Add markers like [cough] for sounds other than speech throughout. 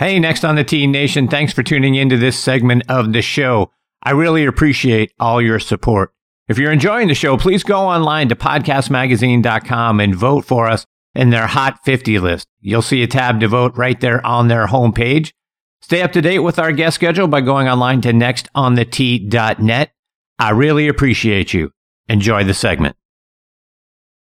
Hey, next on the Tee Nation, thanks for tuning into this segment of the show. I really appreciate all your support. If you're enjoying the show, please go online to podcastmagazine.com and vote for us in their Hot 50 list. You'll see a tab to vote right there on their homepage. Stay up to date with our guest schedule by going online to nextonthetee.net. I really appreciate you. Enjoy the segment.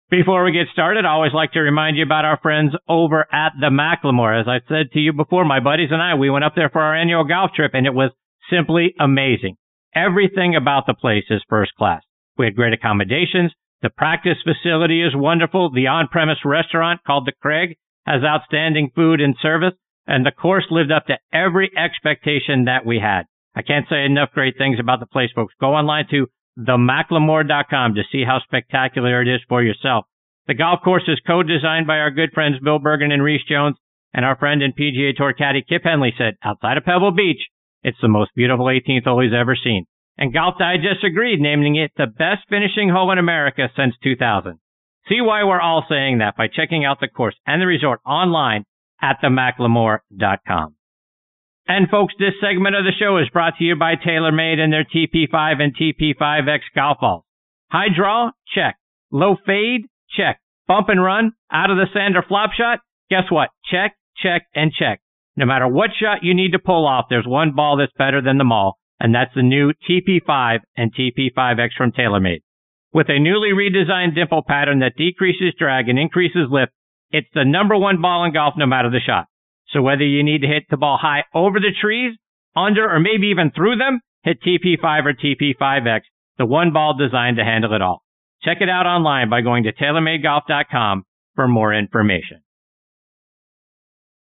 Before we get started, I always like to remind you about our friends over at the Macklemore. As I said to you before, my buddies and I, we went up there for our annual golf trip and it was simply amazing. Everything about the place is first class. We had great accommodations. The practice facility is wonderful. The on-premise restaurant called the Craig has outstanding food and service and the course lived up to every expectation that we had. I can't say enough great things about the place, folks. Go online to themacklemore.com to see how spectacular it is for yourself. The golf course is co-designed by our good friends Bill Bergin and Rees Jones, and our friend and PGA Tour caddy Kip Henley said, outside of Pebble Beach, it's the most beautiful 18th hole he's ever seen. And Golf Digest agreed, naming it the best finishing hole in America since 2000. See why we're all saying that by checking out the course and the resort online at themaclemore.com. And folks, this segment of the show is brought to you by TaylorMade and their TP5 and TP5X golf balls. High draw? Check. Low fade? Check. Bump and run? Out of the sand or flop shot? Guess what? Check, check, and check. No matter what shot you need to pull off, there's one ball that's better than them all, and that's the new TP5 and TP5X from TaylorMade. With a newly redesigned dimple pattern that decreases drag and increases lift, it's the number one ball in golf no matter the shot. So whether you need to hit the ball high over the trees, under, or maybe even through them, hit TP5 or TP5X, the one ball designed to handle it all. Check it out online by going to TaylorMadeGolf.com for more information.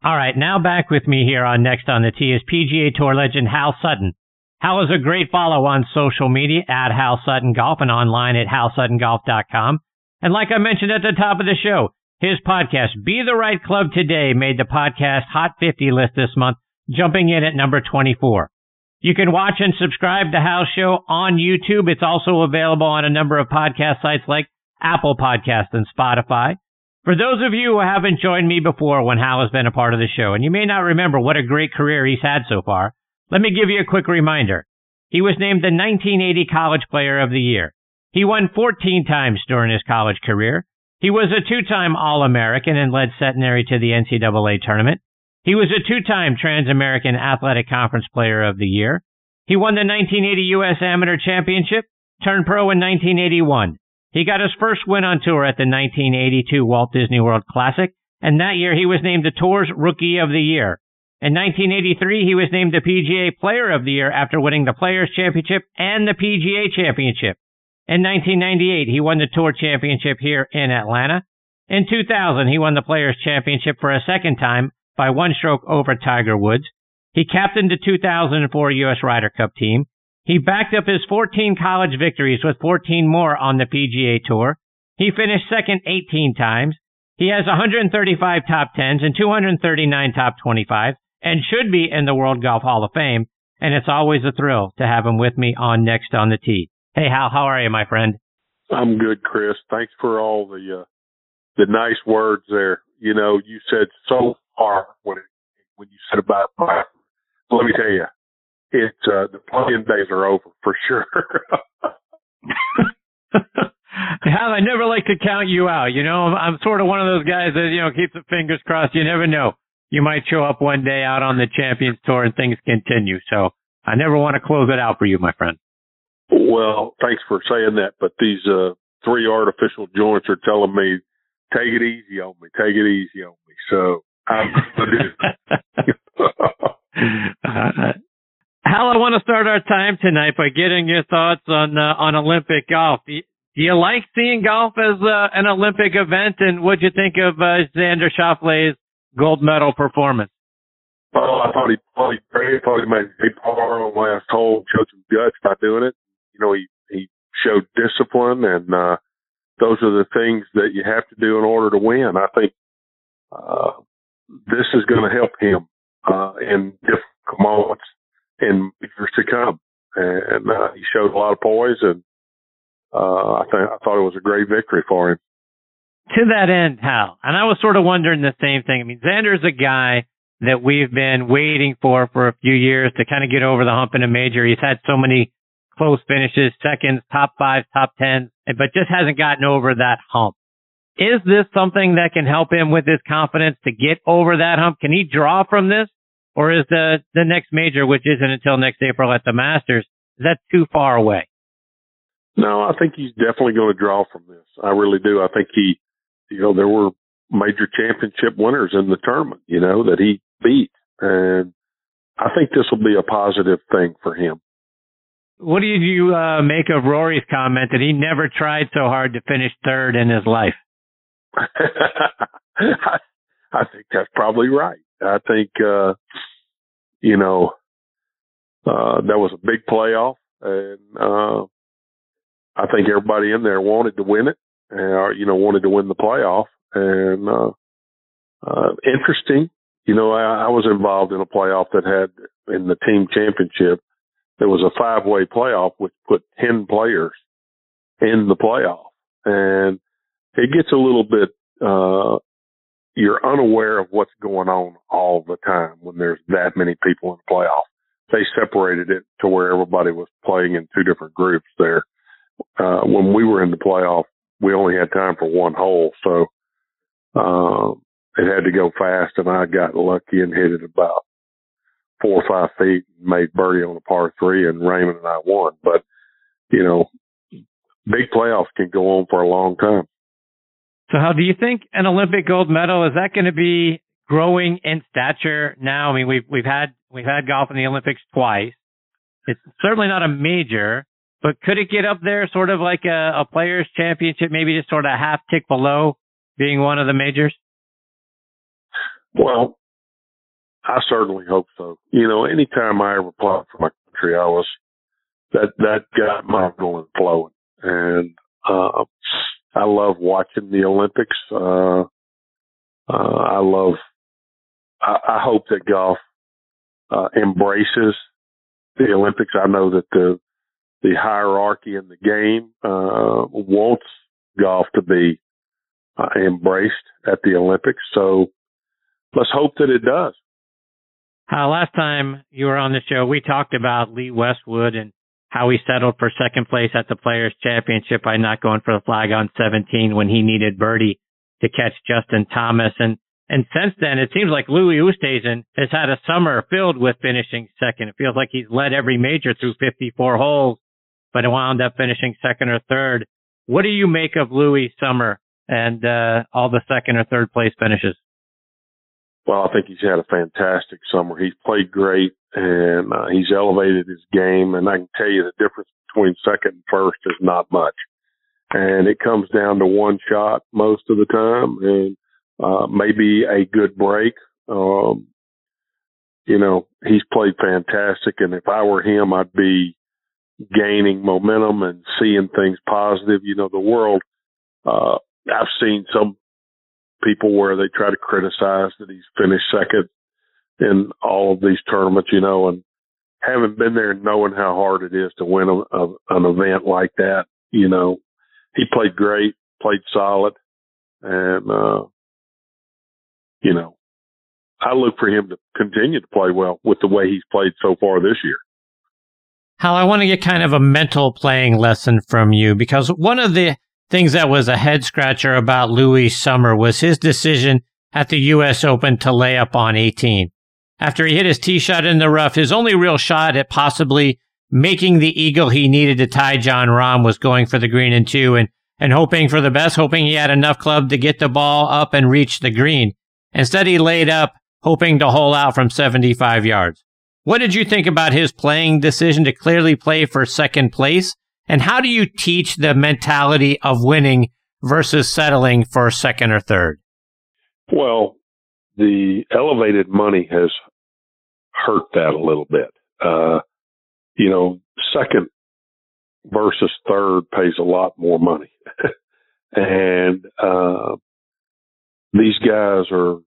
All right, now back with me here on Next on the Tee is PGA Tour legend Hal Sutton. Hal is a great follow on social media at Hal Sutton Golf and online at HalSuttonGolf.com. And like I mentioned at the top of the show, his podcast, Be the Right Club Today, made the podcast Hot 50 list this month, jumping in at number 24. You can watch and subscribe to Hal's show on YouTube. It's also available on a number of podcast sites like Apple Podcasts and Spotify. For those of you who haven't joined me before when Hal has been a part of the show, and you may not remember what a great career he's had so far, let me give you a quick reminder. He was named the 1980 College Player of the Year. He won 14 times during his college career. He was a two-time All-American and led Centenary to the NCAA tournament. He was a two-time Trans-American Athletic Conference Player of the Year. He won the 1980 U.S. Amateur Championship, turned pro in 1981. He got his first win on tour at the 1982 Walt Disney World Classic, and that year he was named the Tour's Rookie of the Year. In 1983, he was named the PGA Player of the Year after winning the Players Championship and the PGA Championship. In 1998, he won the Tour Championship here in Atlanta. In 2000, he won the Players Championship for a second time by one stroke over Tiger Woods. He captained the 2004 U.S. Ryder Cup team. He backed up his 14 college victories with 14 more on the PGA Tour. He finished second 18 times. He has 135 top 10s and 239 top 25s and should be in the World Golf Hall of Fame. And it's always a thrill to have him with me on Next on the Tee. Hey, Hal, how are you, my friend? I'm good, Chris. Thanks for all the uh, the nice words there. You know, you said so far when it, when you said about my. Let me tell you, it uh, the playing days are over for sure. [laughs] Hal, I never like to count you out. You know, I'm, I'm sort of one of those guys that you know keeps the fingers crossed. You never know. You might show up one day out on the Champions Tour and things continue. So I never want to close it out for you, my friend. Well, thanks for saying that, but these uh, three artificial joints are telling me, take it easy on me, take it easy on me. So uh, Hal, I want to start our time tonight by getting your thoughts on uh, on Olympic golf. Do you, do you like seeing golf as uh, an Olympic event, and what'd you think of uh, Xander Schauffele's gold medal performance? Well, I thought he played great. I thought he made a big par on last hole, showed some guts by doing it you know, he, he showed discipline and, uh, those are the things that you have to do in order to win. I think, uh, this is going to help him, uh, in different moments in years to come. And, uh, he showed a lot of poise and, uh, I think, I thought it was a great victory for him. To that end, Hal, and I was sort of wondering the same thing. I mean, Xander's a guy that we've been waiting for for a few years to kind of get over the hump in a major. He's had so many close finishes, seconds, top five, top ten, but just hasn't gotten over that hump. Is this something that can help him with his confidence to get over that hump? Can he draw from this? Or is the, the next major, which isn't until next April at the Masters, is that too far away? No, I think he's definitely going to draw from this. I really do. I think he, you know, there were major championship winners in the tournament, you know, that he beat. And I think this will be a positive thing for him. What do you uh, make of Rory's comment that he never tried so hard to finish third in his life? I, [laughs] I think that's probably right. I think, uh, you know, uh, that was a big playoff and, uh, I think everybody in there wanted to win it or, you know, wanted to win the playoff and, uh, uh, interesting. You know, I, I was involved in a playoff that had in the team championship. There was a five way playoff which put 10 players in the playoff and it gets a little bit, uh, you're unaware of what's going on all the time when there's that many people in the playoff. They separated it to where everybody was playing in two different groups there. Uh, when we were in the playoff, we only had time for one hole. So, uh, it had to go fast and I got lucky and hit it about four or five feet and made birdie on a par three and Raymond and I won. But, you know, big playoffs can go on for a long time. So how do you think an Olympic gold medal is that going to be growing in stature now? I mean, we've we've had we've had golf in the Olympics twice. It's certainly not a major, but could it get up there, sort of like a, a players' championship, maybe just sort of half tick below being one of the majors? Well, I certainly hope so. You know, anytime I ever played for my country, I was that that got my going flowing, and uh, I love watching the Olympics. Uh, uh, I love. I, I hope that golf uh, embraces the Olympics. I know that the the hierarchy in the game uh, wants golf to be uh, embraced at the Olympics. So let's hope that it does. Uh, last time you were on the show, we talked about Lee Westwood and how he settled for second place at the Players Championship by not going for the flag on 17 when he needed birdie to catch Justin Thomas. And, and since then, it seems like Louis Oosthuizen has had a summer filled with finishing second. It feels like he's led every major through 54 holes, but wound up finishing second or third. What do you make of Louis' summer and uh, all the second or third place finishes? Well, I think he's had a fantastic summer. He's played great and uh, he's elevated his game. And I can tell you the difference between second and first is not much. And it comes down to one shot most of the time and uh, maybe a good break. Um, you know, he's played fantastic. And if I were him, I'd be gaining momentum and seeing things positive. You know, the world, uh, I've seen some people where they try to criticize that he's finished second in all of these tournaments, you know, and having been there and knowing how hard it is to win a, a, an event like that, you know, he played great, played solid, and uh, you know, I look for him to continue to play well with the way he's played so far this year. Hal, I want to get kind of a mental playing lesson from you because one of the things that was a head scratcher about Louis Summer was his decision at the U.S. Open to lay up on 18. After he hit his tee shot in the rough, his only real shot at possibly making the eagle he needed to tie Jon Rahm was going for the green and two and, and hoping for the best, hoping he had enough club to get the ball up and reach the green. Instead, he laid up, hoping to hole out from 75 yards. What did you think about his playing decision to clearly play for second place? And how do you teach the mentality of winning versus settling for second or third? Well, the elevated money has hurt that a little bit. Uh, you know, second versus third pays a lot more money. [laughs] and, uh, these guys are,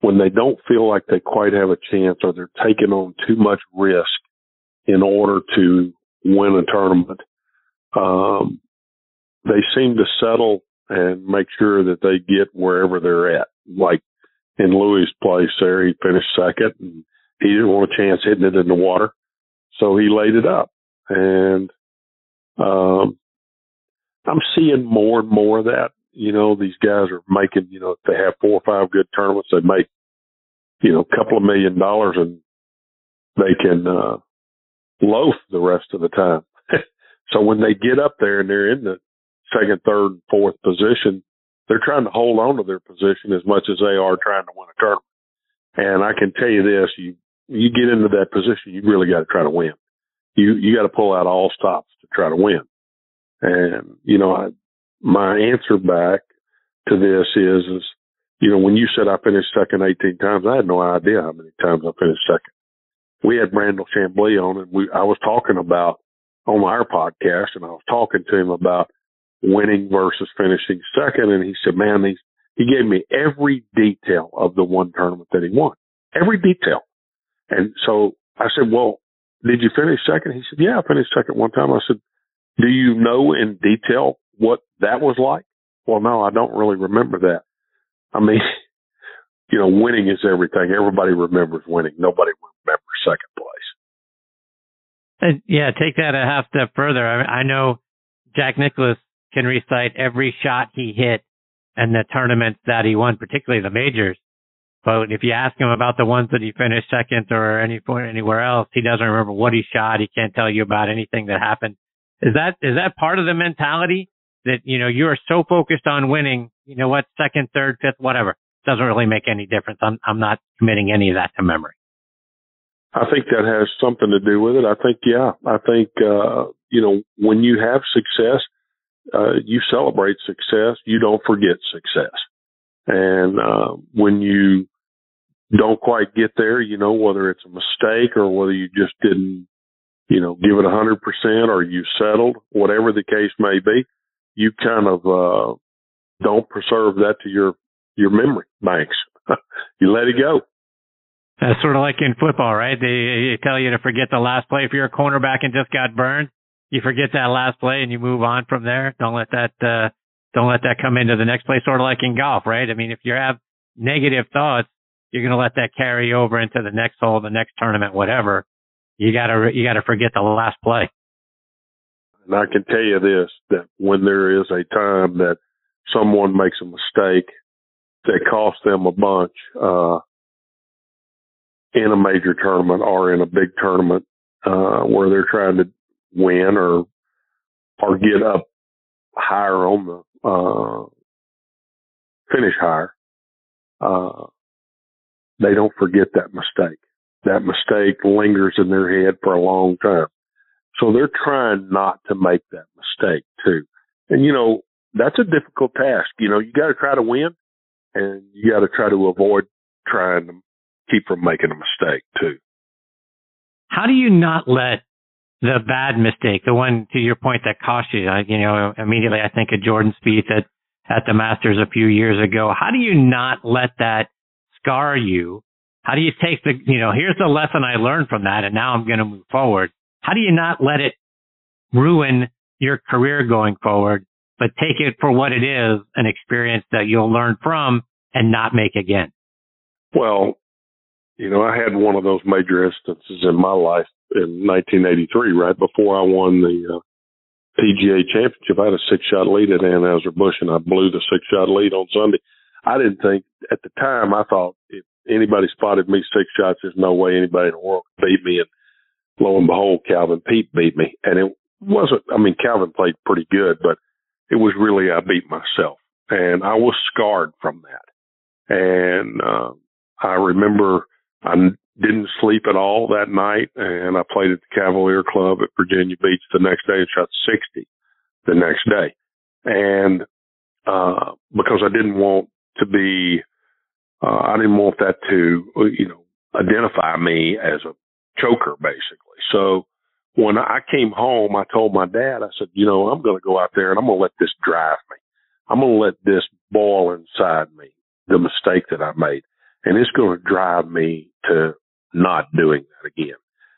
when they don't feel like they quite have a chance or they're taking on too much risk in order to win a tournament, um, they seem to settle and make sure that they get wherever they're at. Like in Louis' place there. He finished second and he didn't want a chance hitting it in the water. So he laid it up. And, um, I'm seeing more and more of that. You know, these guys are making, you know, if they have four or five good tournaments, they make, you know, a couple of million dollars and they can, uh, loaf the rest of the time. [laughs] so when they get up there and they're in the second, third, fourth position, they're trying to hold on to their position as much as they are trying to win a tournament. And I can tell you this, you, you get into that position, you really got to try to win. You, you got to pull out all stops to try to win. And, you know, I, my answer back to this is, is, you know, when you said I finished second 18 times, I had no idea how many times I finished second. We had Brandel Chamblee on and we, I was talking about on our podcast and I was talking to him about winning versus finishing second. And he said, man, he gave me every detail of the one tournament that he won, every detail. And so I said, well, did you finish second? He said, yeah, I finished second one time. I said, do you know in detail what that was like? Well, no, I don't really remember that. I mean, [laughs] you know, winning is everything. Everybody remembers winning. Nobody remembers second place. And yeah, take that a half step further. I, I know Jack Nicklaus can recite every shot he hit and the tournaments that he won, particularly the majors. But if you ask him about the ones that he finished second or any point anywhere else, he doesn't remember what he shot. He can't tell you about anything that happened. Is that is that part of the mentality that you know you are so focused on winning? You know what, second, third, fifth, whatever doesn't really make any difference. I'm I'm not committing any of that to memory. I think that has something to do with it. I think yeah. I think uh, you know when you have success, uh, you celebrate success. You don't forget success. And, uh, when you don't quite get there, you know, whether it's a mistake or whether you just didn't, you know, give it a hundred percent or you settled, whatever the case may be, you kind of, uh, don't preserve that to your, your memory banks. [laughs] you let it go. That's sort of like in football, right? They, they tell you to forget the last play if you're a cornerback and just got burned you forget that last play and you move on from there. Don't let that uh, don't let that come into the next play. Sort of like in golf, right? I mean, if you have negative thoughts, you're going to let that carry over into the next hole, the next tournament, whatever. You gotta you gotta forget the last play. And I can tell you this: that when there is a time that someone makes a mistake that costs them a bunch uh, in a major tournament or in a big tournament uh, where they're trying to win or or get up higher on the uh, finish higher, uh, they don't forget that mistake. That mistake lingers in their head for a long time. So they're trying not to make that mistake too. And you know, that's a difficult task. You know, you got to try to win and you got to try to avoid trying to keep from making a mistake too. How do you not let the bad mistake, the one to your point that cost you. I, you know, immediately I think of Jordan Spieth at at the Masters a few years ago. How do you not let that scar you? How do you take the, you know, here's the lesson I learned from that, and now I'm going to move forward. How do you not let it ruin your career going forward, but take it for what it is, an experience that you'll learn from and not make again? Well, you know, I had one of those major instances in my life in 1983, right before I won the uh, PGA Championship. I had a six shot lead at Anheuser-Busch and I blew the six shot lead on Sunday. I didn't think at the time, I thought if anybody spotted me six shots, there's no way anybody in the world could beat me. And lo and behold, Calvin Peete beat me. And it wasn't, I mean, Calvin played pretty good, but it was really, I beat myself and I was scarred from that. And, uh, I remember I didn't sleep at all that night, and I played at the Cavalier Club at Virginia Beach the next day and shot 60 the next day. And uh, because I didn't want to be, uh, I didn't want that to, you know, identify me as a choker, basically. So when I came home, I told my dad, I said, you know, I'm going to go out there and I'm going to let this drive me. I'm going to let this boil inside me, the mistake that I made and it's going to drive me to not doing that again.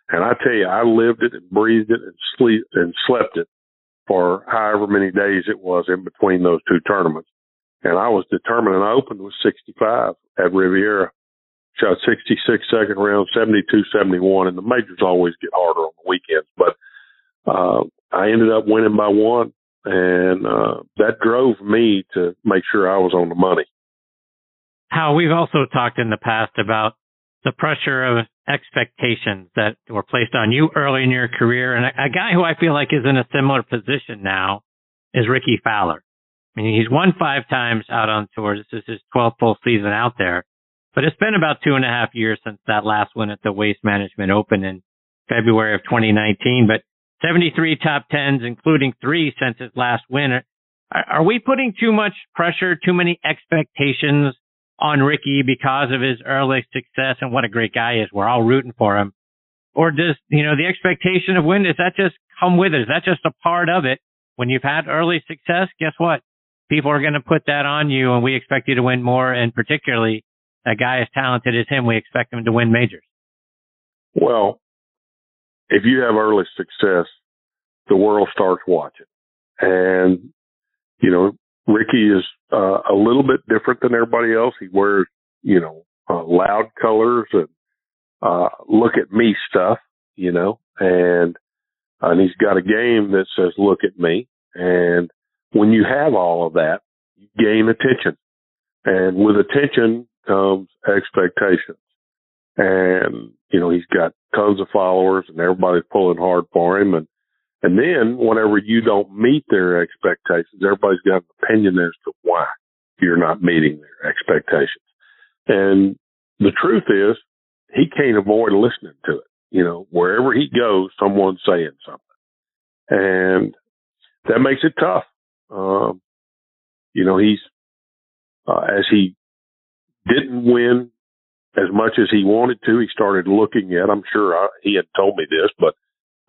And I tell you, I lived it and breathed it and sleep and slept it for however many days it was in between those two tournaments. and I was determined. And I opened with 65 at Riviera, shot 66 second round, 72, 71, and the majors always get harder on the weekends. But uh, I ended up winning by one, and uh, that drove me to make sure I was on the money. Hal we've also talked in the past about the pressure of expectations that were placed on you early in your career. And a, a, guy who I feel like is in a similar position now is Rickie Fowler. I mean, he's won five times out on tour. This is his 12th full season out there. But it's been about two and a half years since that last win at the Waste Management Open in February of 2019. But 73 top tens, including three since his last win. Are, are we putting too much pressure, too many expectations on Rickie because of his early success and what a great guy he is. We're all rooting for him. Or does, you know, the expectation of win, does that just come with it? Is that just a part of it? When you've had early success, guess what? People are going to put that on you and we expect you to win more. And particularly a guy as talented as him, we expect him to win majors. Well, if you have early success, the world starts watching. And, you know, Rickie is uh, a little bit different than everybody else. He wears, you know, uh, loud colors and uh, look at me stuff, you know, and and he's got a game that says look at me. And when you have all of that, you gain attention, and with attention comes expectations. And you know, he's got tons of followers, and everybody's pulling hard for him, and and then whenever you don't meet their expectations, everybody's got an opinion as to why you're not meeting their expectations. And the truth is he can't avoid listening to it. You know, wherever he goes, someone's saying something. And that makes it tough. Um, you know, he's, uh, as he didn't win as much as he wanted to, he started looking at, I'm sure I, he had told me this, but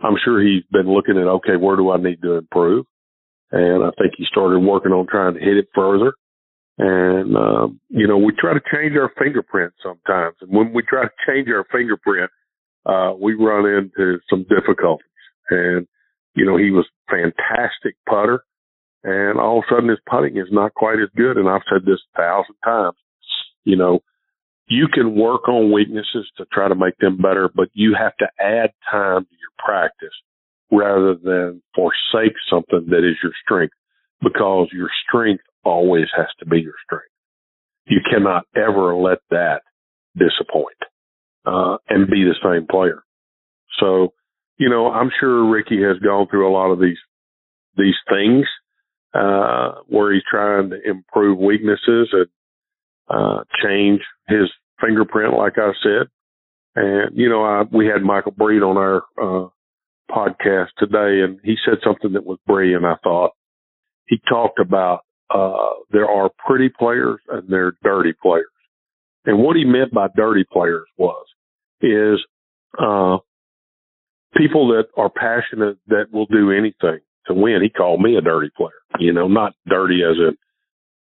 I'm sure he's been looking at, okay, where do I need to improve? And I think he started working on trying to hit it further. And, um, you know, we try to change our fingerprint sometimes. And when we try to change our fingerprint, uh, we run into some difficulties. And, you know, he was fantastic putter. And all of a sudden his putting is not quite as good. And I've said this a thousand times, you know, you can work on weaknesses to try to make them better, but you have to add time to your practice rather than forsake something that is your strength because your strength always has to be your strength. You cannot ever let that disappoint uh, and be the same player. So, you know, I'm sure Rickie has gone through a lot of these these things uh, where he's trying to improve weaknesses and uh, change his fingerprint, like I said. And, you know, I, we had Michael Breed on our, uh, podcast today and he said something that was brilliant, I thought. He talked about, uh, there are pretty players and there are dirty players. And what he meant by dirty players was, is, uh, people that are passionate that will do anything to win. He called me a dirty player, you know, not dirty as in,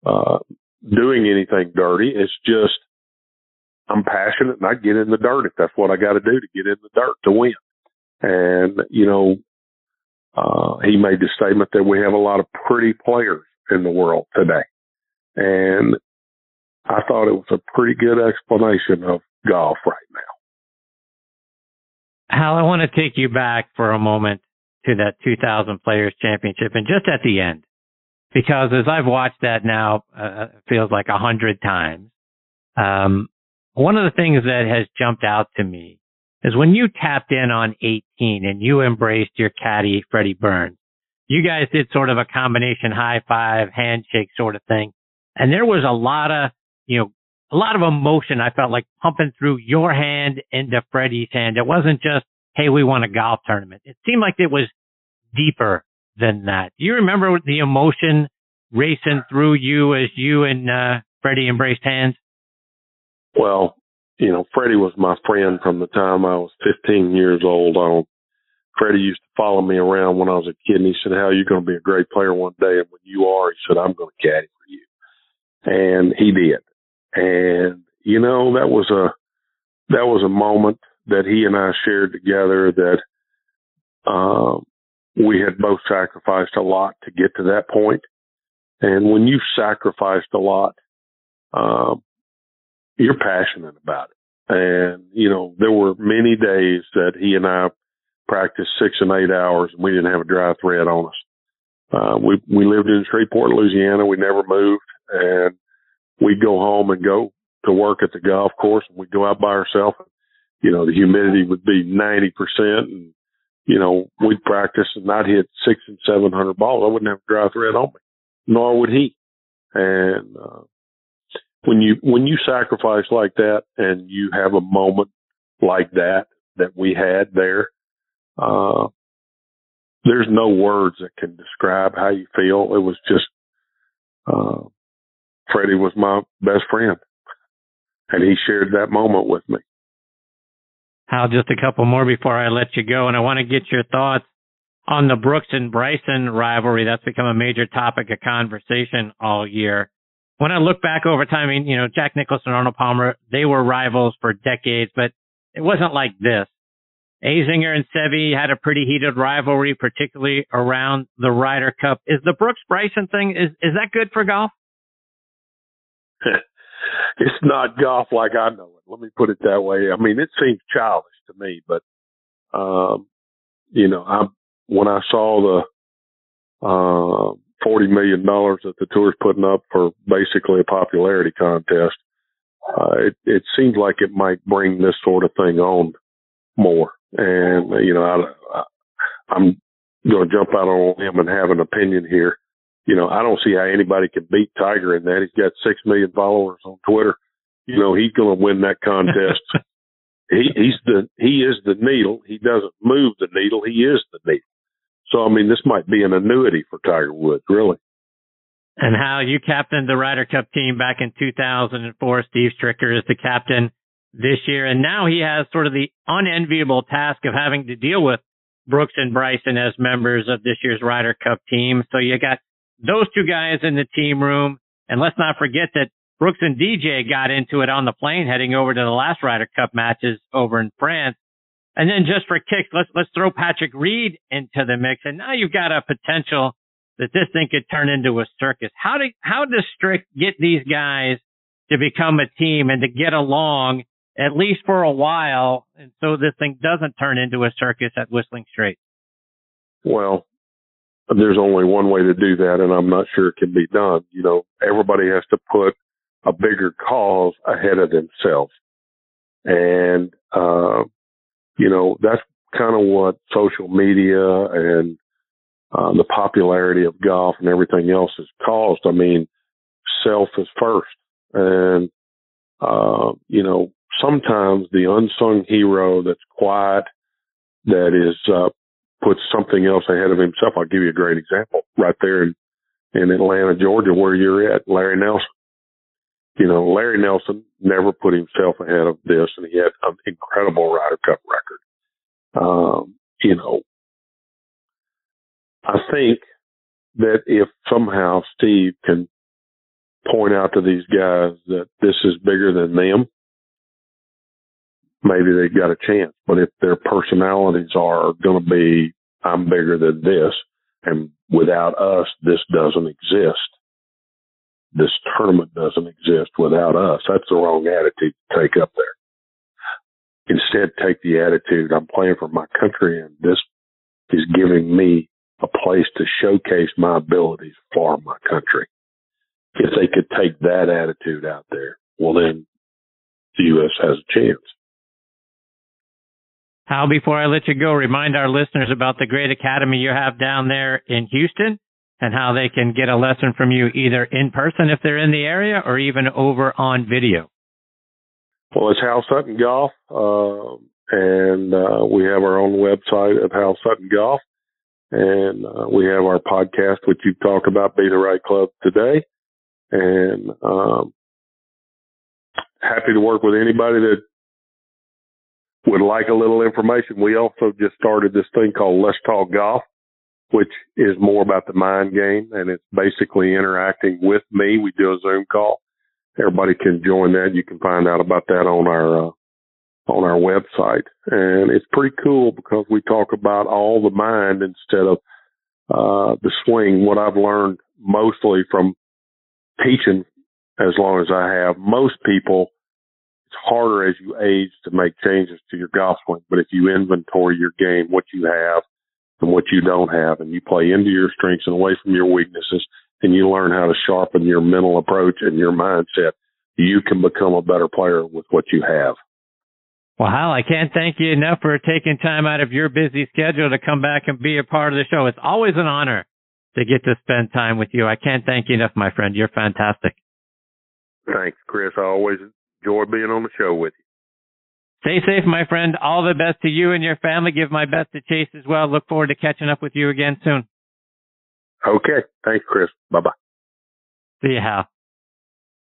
uh, doing anything dirty. It's just I'm passionate and I get in the dirt if that's what I got to do to get in the dirt to win. And, you know, uh, he made the statement that we have a lot of pretty players in the world today. And I thought it was a pretty good explanation of golf right now. Hal, I want to take you back for a moment to that 2000 Players Championship and just at the end, because as I've watched that now, uh, it feels like a hundred times. Um, one of the things that has jumped out to me is when you tapped in on 18 and you embraced your caddy, Freddie Burns, you guys did sort of a combination high five, handshake sort of thing. And there was a lot of, you know, a lot of emotion I felt like pumping through your hand into Freddie's hand. It wasn't just, hey, we won a golf tournament. It seemed like it was deeper than that. Do you remember the emotion racing through you as you and uh, Freddie embraced hands? Well, you know, Freddie was my friend from the time I was 15 years old on. Freddie used to follow me around when I was a kid, and he said, "How are you're going to be a great player one day." And when you are, he said, "I'm going to caddy for you," and he did. And you know, that was a that was a moment that he and I shared together that um, we had both sacrificed a lot to get to that point. And when you've sacrificed a lot, um, you're passionate about it. And, you know, there were many days that he and I practiced six and eight hours and we didn't have a dry thread on us. Uh, we, we lived in Shreveport, Louisiana. We never moved and we'd go home and go to work at the golf course and we'd go out by ourselves. You know, the humidity would be 90% and, you know, we'd practice and I'd hit six and 700 balls. I wouldn't have a dry thread on me, nor would he. And, uh, when you, when you sacrifice like that and you have a moment like that, that we had there, uh, there's no words that can describe how you feel. It was just, uh, Freddie was my best friend and he shared that moment with me. Hal, just a couple more before I let you go. And I want to get your thoughts on the Brooks and Bryson rivalry. That's become a major topic of conversation all year. When I look back over time, I mean, you know, Jack and Arnold Palmer, they were rivals for decades, but it wasn't like this. Azinger and Seve had a pretty heated rivalry, particularly around the Ryder Cup. Is the Brooks Bryson thing, is, is that good for golf? [laughs] it's not golf like I know. Let me put it that way. I mean, it seems childish to me, but, um, you know, I, when I saw the, uh, $40 million that the tour's putting up for basically a popularity contest, uh, it, it seems like it might bring this sort of thing on more. And, you know, I, I, I'm going to jump out on him and have an opinion here you know, I don't see how anybody can beat Tiger in that. He's got six million followers on Twitter. You know, he's going to win that contest. [laughs] he, he's the he is the needle. He doesn't move the needle. He is the needle. So I mean, this might be an annuity for Tiger Woods, really. And Hal you captained the Ryder Cup team back in 2004. Steve Stricker is the captain this year, and now he has sort of the unenviable task of having to deal with Brooks and Bryson as members of this year's Ryder Cup team. So you got those two guys in the team room. And let's not forget that Brooks and DJ got into it on the plane heading over to the last Ryder Cup matches over in France. And then just for kicks, let's, let's throw Patrick Reed into the mix. And now you've got a potential that this thing could turn into a circus. How do, how does Strick get these guys to become a team and to get along at least for a while? And so this thing doesn't turn into a circus at Whistling Straits. Well, there's only one way to do that, and I'm not sure it can be done. You know, everybody has to put a bigger cause ahead of themselves. And, uh, you know, that's kind of what social media and uh, the popularity of golf and everything else has caused. I mean, self is first. And, uh, you know, sometimes the unsung hero that's quiet, that is, uh, puts something else ahead of himself. I'll give you a great example right there in, in Atlanta, Georgia, where you're at, Larry Nelson. You know, Larry Nelson never put himself ahead of this, and he had an incredible Ryder Cup record. Um, you know, I think that if somehow Steve can point out to these guys that this is bigger than them, maybe they've got a chance. But if their personalities are going to be, I'm bigger than this, and without us, this doesn't exist. This tournament doesn't exist without us. That's the wrong attitude to take up there. Instead, take the attitude, I'm playing for my country and this is giving me a place to showcase my abilities for my country. If they could take that attitude out there, well then the U.S. has a chance. Hal, before I let you go, remind our listeners about the great academy you have down there in Houston and how they can get a lesson from you either in person if they're in the area or even over on video. Well, it's Hal Sutton Golf, uh, and uh, we have our own website at Hal Sutton Golf, and uh, we have our podcast, which you talk about, Be the Right Club today, and um, happy to work with anybody that would like a little information, we also just started this thing called Let's Talk Golf, which is more about the mind game and it's basically interacting with me. We do a Zoom call. Everybody can join that. You can find out about that on our, uh, on our website. And it's pretty cool because we talk about all the mind instead of, uh, the swing. What I've learned mostly from teaching as long as I have. Most people, it's harder as you age to make changes to your golf swing. But if you inventory your game, what you have and what you don't have, and you play into your strengths and away from your weaknesses, and you learn how to sharpen your mental approach and your mindset, you can become a better player with what you have. Well, Hal, I can't thank you enough for taking time out of your busy schedule to come back and be a part of the show. It's always an honor to get to spend time with you. I can't thank you enough, my friend. You're fantastic. Thanks, Chris. I always enjoy being on the show with you. Stay safe, my friend. All the best to you and your family. Give my best to Chase as well. Look forward to catching up with you again soon. Okay. Thanks, Chris. Bye bye. See you, Hal.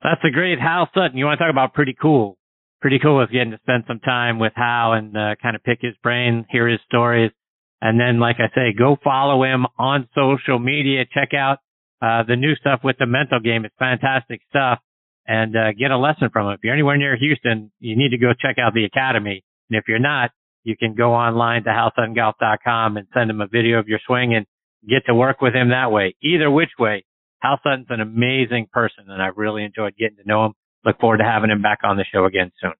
That's a great Hal Sutton. You want to talk about pretty cool? Pretty cool was getting to spend some time with Hal and uh, kind of pick his brain, hear his stories. And then, like I say, go follow him on social media. Check out uh, the new stuff with the mental game. It's fantastic stuff and uh, get a lesson from it. If you're anywhere near Houston, you need to go check out the academy. And if you're not, you can go online to halsuttongolf.com and send him a video of your swing and get to work with him that way. Either which way, Hal Sutton's an amazing person and I've really enjoyed getting to know him. Look forward to having him back on the show again soon.